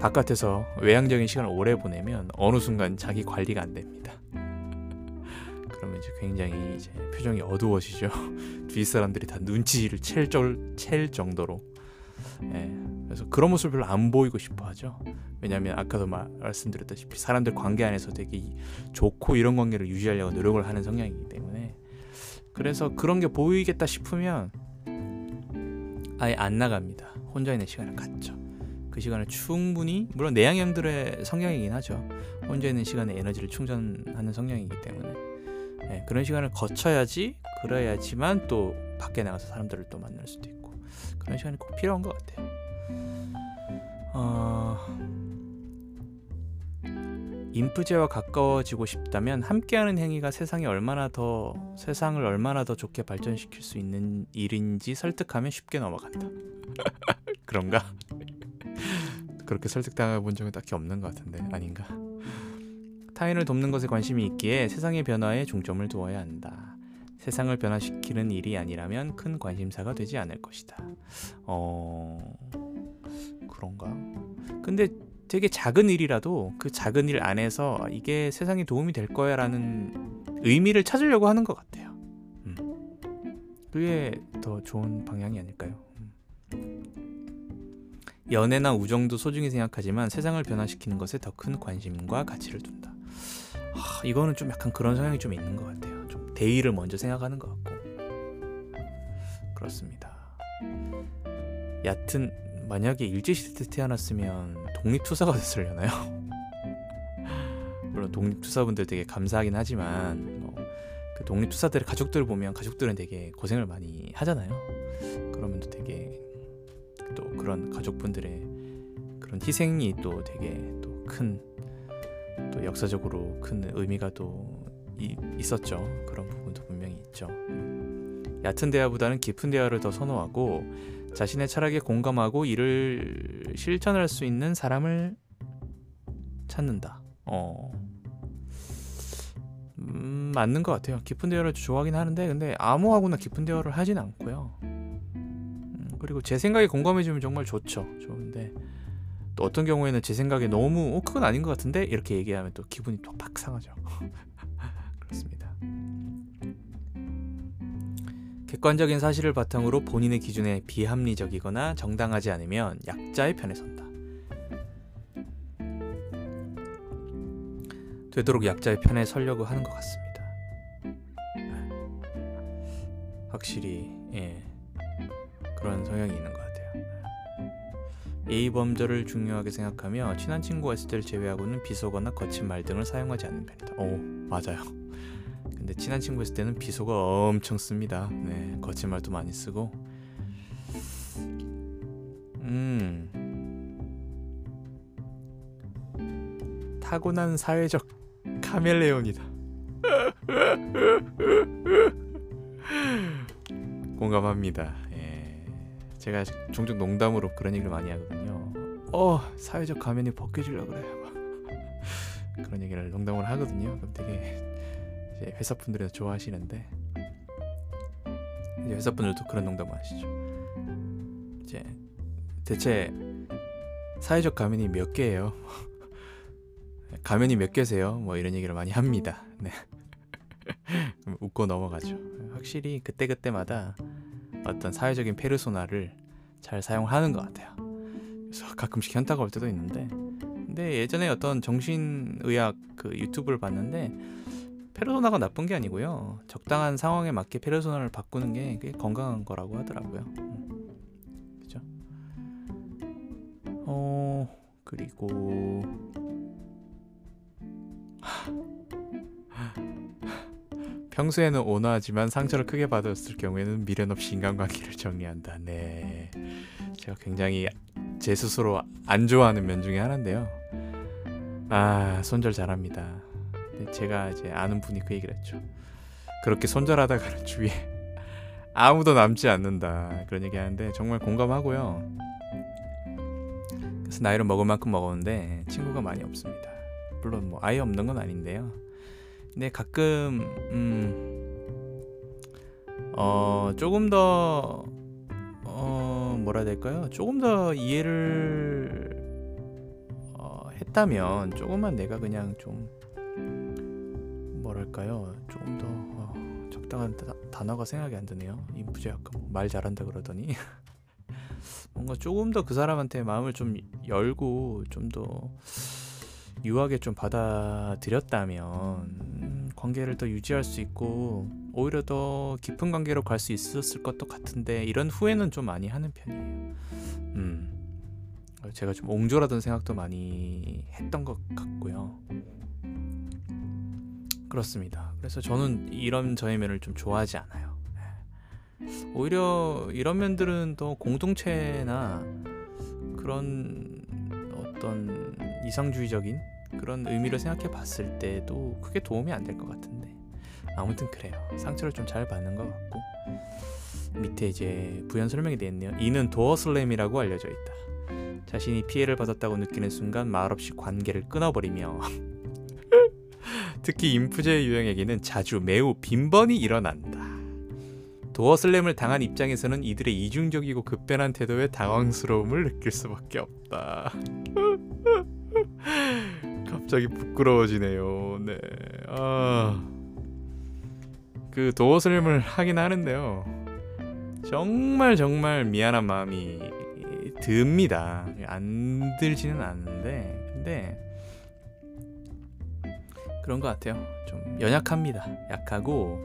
바깥에서 외향적인 시간을 오래 보내면 어느 순간 자기 관리가 안 됩니다. 그러면 이제 굉장히 이제 표정이 어두워지죠. 뒤 사람들이 다 눈치를 챌, 챌 정도로. 예, 그래서 그런 모습을 별로 안 보이고 싶어 하죠. 왜냐하면 아까도 말, 말씀드렸다시피 사람들 관계 안에서 되게 좋고 이런 관계를 유지하려고 노력을 하는 성향이기 때문에 그래서 그런 게 보이겠다 싶으면 아예 안 나갑니다. 혼자 있는 시간을 갖죠. 그 시간을 충분히 물론 내향형들의 성향이긴 하죠. 혼자 있는 시간에 에너지를 충전하는 성향이기 때문에 네, 그런 시간을 거쳐야지 그래야지만 또 밖에 나가서 사람들을 또 만날 수도 있고 그런 시간이 꼭 필요한 것 같아요. 어... 인프제와 가까워지고 싶다면 함께하는 행위가 세상이 얼마나 더 세상을 얼마나 더 좋게 발전시킬 수 있는 일인지 설득하면 쉽게 넘어간다. 그런가? 그렇게 설득당해 본 적은 딱히 없는 것 같은데 아닌가? 타인을 돕는 것에 관심이 있기에 세상의 변화에 중점을 두어야 한다. 세상을 변화시키는 일이 아니라면 큰 관심사가 되지 않을 것이다. 어... 그런가? 근데 되게 작은 일이라도 그 작은 일 안에서 이게 세상에 도움이 될 거야 라는 의미를 찾으려고 하는 것 같아요. 음. 그게 더 좋은 방향이 아닐까요? 음. 연애나 우정도 소중히 생각하지만 세상을 변화시키는 것에 더 큰 관심과 가치를 둔다. 하, 이거는 좀 약간 그런 성향이 좀 있는 것 같아요. 좀 대의를 먼저 생각하는 것 같고 그렇습니다. 얕은 만약에 일제시대 때 태어났으면 독립투사가 됐으려나요? 물론 독립투사분들 되게 감사하긴 하지만 뭐, 그 독립투사들의 가족들 보면 가족들은 되게 고생을 많이 하잖아요. 그러면 또 되게 또 그런 가족분들의 그런 희생이 또 되게 또 큰 또 역사적으로 큰 의미가 또 이, 있었죠. 그런 부분도 분명히 있죠. 얕은 대화보다는 깊은 대화를 더 선호하고 자신의 철학에 공감하고 이를 실천할 수 있는 사람을 찾는다. 어. 음, 맞는 것 같아요. 깊은 대화를 좋아하긴 하는데 근데 아무하고나 깊은 대화를 하진 않고요. 음, 그리고 제 생각에 공감해주면 정말 좋죠. 좋은데 또 어떤 경우에는 제 생각에 너무 어 그건 아닌 것 같은데 이렇게 얘기하면 또 기분이 또팍 상하죠. 그렇습니다. 객관적인 사실을 바탕으로 본인의 기준에 비합리적이거나 정당하지 않으면 약자의 편에 선다. 되도록 약자의 편에 서려고 하는 것 같습니다. 확실히 예, 그런 성향이 있는 것 같아요. A 범절을 중요하게 생각하며 친한 친구가 있을 때를 제외하고는 비속어나 거친 말 등을 사용하지 않는 편이다. 오 맞아요. 근데 친한 친구 있을 때는 비속어 엄청 씁니다. 네, 거친 말도 많이 쓰고. 음. 타고난 사회적 카멜레온이다. 공감합니다. 예. 제가 종종 농담으로 그런 얘기를 많이 하거든요. 어, 사회적 가면이 벗겨지려 그래. 그런 얘기를 농담으로 하거든요. 그럼 되게 이제 회사 분들이 좋아하시는데 이제 회사 분들도 그런 농담을 하시죠. 이제 대체 사회적 가면이 몇 개예요? 가면이 몇 개세요? 뭐 이런 얘기를 많이 합니다. 네. 웃고 넘어가죠. 확실히 그때 그때마다 어떤 사회적인 페르소나를 잘 사용하는 것 같아요. 그래서 가끔씩 현타가 올 때도 있는데, 근데 예전에 어떤 정신의학 그 유튜브를 봤는데 페르소나가 나쁜 게 아니고요. 적당한 상황에 맞게 페르소나를 바꾸는 게 그게 건강한 거라고 하더라고요. 음. 그죠? 어 그리고 평소에는 온화하지만 상처를 크게 받았을 경우에는 미련 없이 인간관계를 정리한다. 네, 제가 굉장히 제 스스로 안 좋아하는 면 중에 하나인데요. 아 손절 잘합니다. 제가 이제 아는 분이 그 얘기를 했죠. 그렇게 손절하다가는 주위에 아무도 남지 않는다 그런 얘기 하는데 정말 공감하고요. 그래서 나이를 먹을 만큼 먹었는데 친구가 많이 없습니다. 물론 뭐 아예 없는 건 아닌데요. 근데 가끔 음 어 조금 더 어, 뭐라 해야 될까요? 조금 더 이해를 어, 했다면 조금만 내가 그냥 좀 뭐랄까요? 조금 더 어, 적당한 다, 단어가 생각이 안 드네요. 인부제 아까 뭐 말 잘한다 그러더니 뭔가 조금 더 그 사람한테 마음을 좀 열고 좀 더 유하게 좀 받아들였다면 음, 관계를 더 유지할 수 있고 오히려 더 깊은 관계로 갈 수 있었을 것도 같은데 이런 후회는 좀 많이 하는 편이에요. 음, 제가 좀 옹졸하던 생각도 많이 했던 것 같고요. 그렇습니다. 그래서 저는 이런 저의 면을 좀 좋아하지 않아요. 네. 오히려 이런 면들은 더 공동체나 그런 어떤 이상주의적인 그런 의미를 생각해 봤을 때도 크게 도움이 안 될 것 같은데 아무튼 그래요. 상처를 좀 잘 받는 것 같고 밑에 이제 부연 설명이 되어 있네요. 이는 도어슬램이라고 알려져 있다. 자신이 피해를 받았다고 느끼는 순간 말없이 관계를 끊어버리며 특히 인프제 유형에게는 자주 매우 빈번히 일어난다. 도어 슬램을 당한 입장에서는 이들의 이중적이고 급변한 태도에 당황스러움을 느낄 수밖에 없다. 갑자기 부끄러워지네요. 네. 아. 그 도어 슬램을 하긴 하는데요. 정말 정말 미안한 마음이 듭니다. 안 들지는 않는데 근데 그런 것 같아요. 좀 연약합니다. 약하고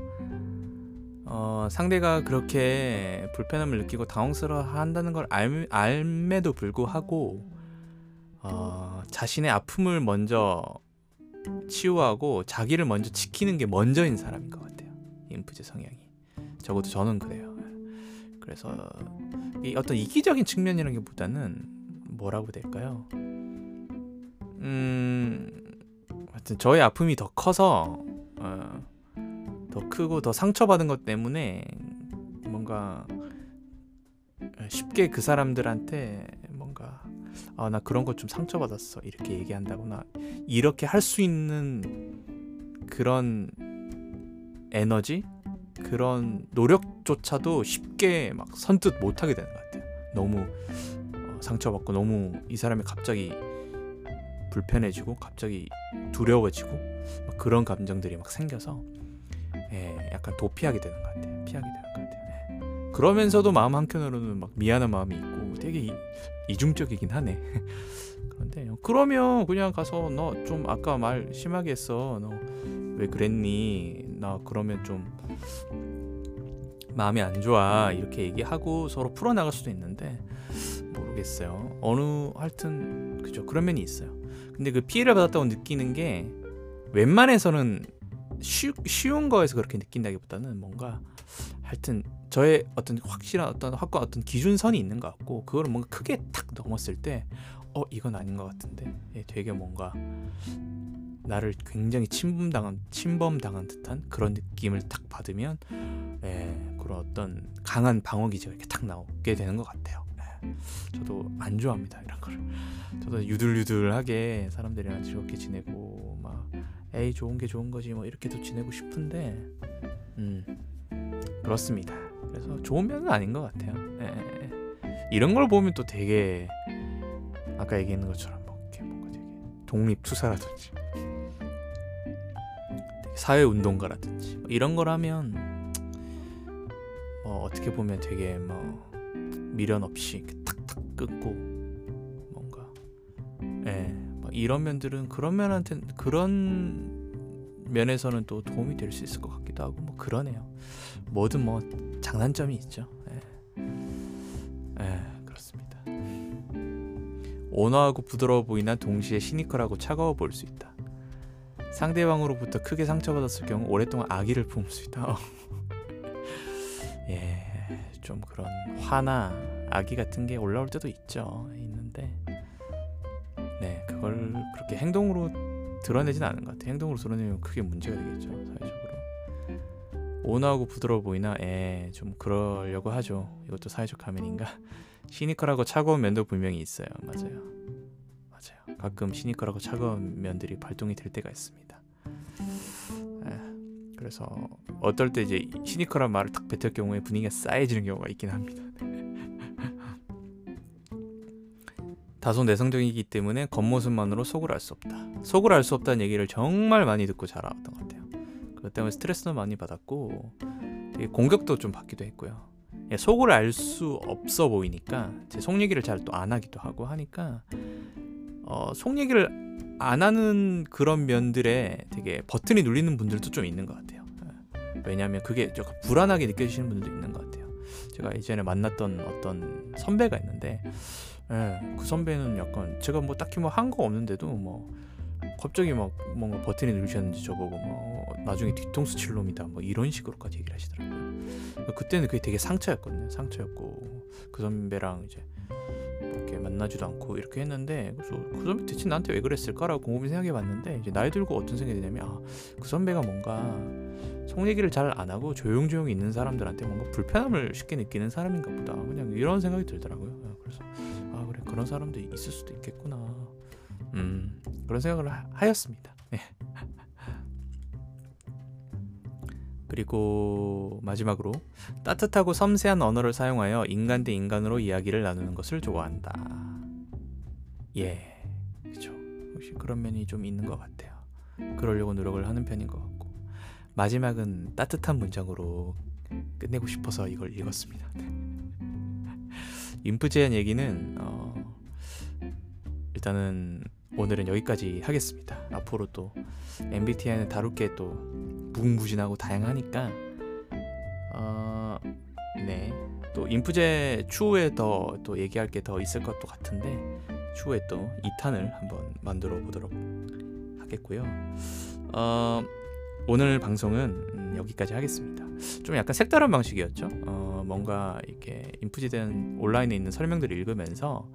어, 상대가 그렇게 불편함을 느끼고 당황스러워 한다는 걸 알, 알매도 불구하고 어, 자신의 아픔을 먼저 치유하고 자기를 먼저 지키는 게 먼저인 사람인 것 같아요. 인프제 성향이 적어도 저는 그래요. 그래서 이 어떤 이기적인 측면이라기보다는 뭐라고 될까요? 음, 하여튼 저의 아픔이 더 커서 어, 더 크고 더 상처받은 것 때문에 뭔가 쉽게 그 사람들한테 뭔가 아 나 그런 것 좀 상처받았어 이렇게 얘기한다거나 이렇게 할 수 있는 그런 에너지 그런 노력조차도 쉽게 막 선뜻 못하게 되는 것 같아요. 너무 어, 상처받고 너무 이 사람이 갑자기 불편해지고 갑자기 두려워지고 그런 감정들이 막 생겨서 예, 약간 도피하게 되는 것 같아요. 피하게 되는 것 같아요. 예. 그러면서도 마음 한켠으로는 막 미안한 마음이 있고 되게 이, 이중적이긴 하네. 그런데 그러면 그냥 가서 너 좀 아까 말 심하게 했어. 너 왜 그랬니? 나 그러면 좀 마음이 안 좋아 이렇게 얘기하고 서로 풀어나갈 수도 있는데 모르겠어요. 어느 하여튼 그죠 그런 면이 있어요. 근데 그 피해를 받았다고 느끼는 게 웬만해서는 쉬, 쉬운 거에서 그렇게 느낀다기보다는 뭔가 하여튼 저의 어떤 확실한 어떤 확과 어떤 기준선이 있는 것 같고 그걸 뭔가 크게 탁 넘었을 때 어 이건 아닌 것 같은데 예, 되게 뭔가 나를 굉장히 침범당한 침범당한 듯한 그런 느낌을 딱 받으면 예, 그런 어떤 강한 방어 기제가 이렇게 탁 나오게 되는 것 같아요. 예, 저도 안 좋아합니다 이런 걸. 저도 유들유들하게 사람들이랑 즐겁게 지내고 막 에이 좋은 게 좋은 거지 뭐 이렇게도 지내고 싶은데 음 그렇습니다. 그래서 좋은 면은 아닌 것 같아요. 예, 예. 예. 이런 걸 보면 또 되게 아까 얘기했는 것처럼 뭐 뭔가 되게 독립투사라든지 사회운동가라든지 뭐 이런 걸 하면 뭐 어떻게 보면 되게 뭐 미련 없이 탁탁 끊고 뭔가 예, 뭐 이런 면들은 그런 면한테 그런 면에서는 또 도움이 될 수 있을 것 같기도 하고 뭐 그러네요. 뭐든 뭐 장단점이 있죠. 예. 예, 그렇습니다. 온화하고 부드러워 보이나 동시에 시니컬하고 차가워 보일 수 있다. 상대방으로부터 크게 상처받았을 경우 오랫동안 악의를 품을 수 있다. 예, 좀 그런 화나 악의 같은 게 올라올 때도 있죠. 있는데, 네, 그걸 그렇게 행동으로 드러내진 않은 것 같아요. 행동으로 드러내면 크게 문제가 되겠죠, 사회적으로. 온화하고 부드러워 보이나, 예, 좀 그러려고 하죠. 이것도 사회적 가면인가? 시니컬하고 차가운 면도 분명히 있어요. 맞아요. 맞아요. 가끔 시니컬하고 차가운 면들이 발동이 될 때가 있습니다. 그래서 어떨 때 이제 시니컬한 말을 딱 뱉을 경우에 분위기가 싸해지는 경우가 있긴 합니다. 다소 내성적이기 때문에 겉모습만으로 속을 알 수 없다. 속을 알 수 없다는 얘기를 정말 많이 듣고 자라왔던 것 같아요. 그것 때문에 스트레스도 많이 받았고 공격도 좀 받기도 했고요. 예, 속을 알 수 없어 보이니까 제 속 얘기를 잘 또 안 하기도 하고 하니까 어, 속 얘기를 안 하는 그런 면들에 되게 버튼이 눌리는 분들도 좀 있는 것 같아요. 예. 왜냐하면 그게 조금 불안하게 느껴지시는 분들도 있는 것 같아요. 제가 이전에 만났던 어떤 선배가 있는데 예, 그 선배는 약간 제가 뭐 딱히 뭐 한 거 없는데도 뭐 갑자기 막 뭔가 버튼이 누르셨는지 저보고 뭐 나중에 뒤통수 칠 놈이다 뭐 이런 식으로까지 얘기를 하시더라고요. 그때는 그게 되게 상처였거든요. 상처였고 그 선배랑 이제 이렇게 만나지도 않고 이렇게 했는데 그래서 그 선배 대체 나한테 왜 그랬을까라고 곰곰이 생각해봤는데 이제 나이 들고 어떤 생각이 드냐면 아, 그 선배가 뭔가 속 얘기를 잘 안 하고 조용조용히 있는 사람들한테 뭔가 불편함을 쉽게 느끼는 사람인가 보다. 그냥 이런 생각이 들더라고요. 어, 그래서 아 그래. 그런 사람도 있을 수도 있겠구나. 음 그런 생각을 하, 하였습니다 그리고 마지막으로 따뜻하고 섬세한 언어를 사용하여 인간 대 인간으로 이야기를 나누는 것을 좋아한다. 예, 그죠. 혹시 그런 면이 좀 있는 것 같아요. 그러려고 노력을 하는 편인 것 같고 마지막은 따뜻한 문장으로 끝내고 싶어서 이걸 읽었습니다. 인프제한 얘기는 어, 일단은 오늘은 여기까지 하겠습니다. 앞으로 또 MBTI는 다룰 게또 무궁무진하고 다양하니까 어, 네. 또 인프제 추후에 더 또 얘기할 게 더 있을 것도 같은데 추후에 또 2탄을 한번 만들어 보도록 하겠고요. 어, 오늘 방송은 음, 여기까지 하겠습니다. 좀 약간 색다른 방식이었죠. 어, 뭔가 이렇게 인프제된 온라인에 있는 설명들을 읽으면서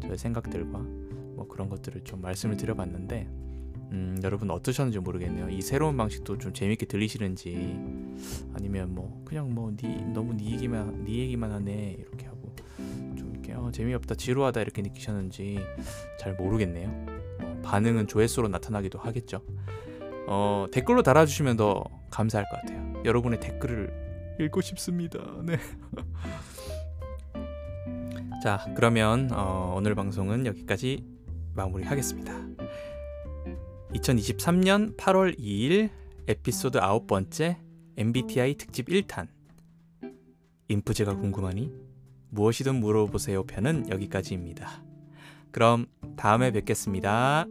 저의 생각들과 뭐 그런 것들을 좀 말씀을 드려봤는데 음, 여러분 어떠셨는지 모르겠네요. 이 새로운 방식도 좀 재밌게 들리시는지 아니면 뭐 그냥 뭐 니, 너무 네 얘기만 네 얘기만 하네 이렇게 하고 좀 이렇게 어, 재미없다 지루하다 이렇게 느끼셨는지 잘 모르겠네요. 어, 반응은 조회수로 나타나기도 하겠죠. 어, 댓글로 달아주시면 더 감사할 것 같아요. 여러분의 댓글을 읽고 싶습니다. 네. 자, 그러면 어, 오늘 방송은 여기까지 마무리하겠습니다. 2023년 8월 2일 에피소드 9번째 MBTI 특집 1탄 인프제가 궁금하니 무엇이든 물어보세요 편은 여기까지입니다. 그럼 다음에 뵙겠습니다.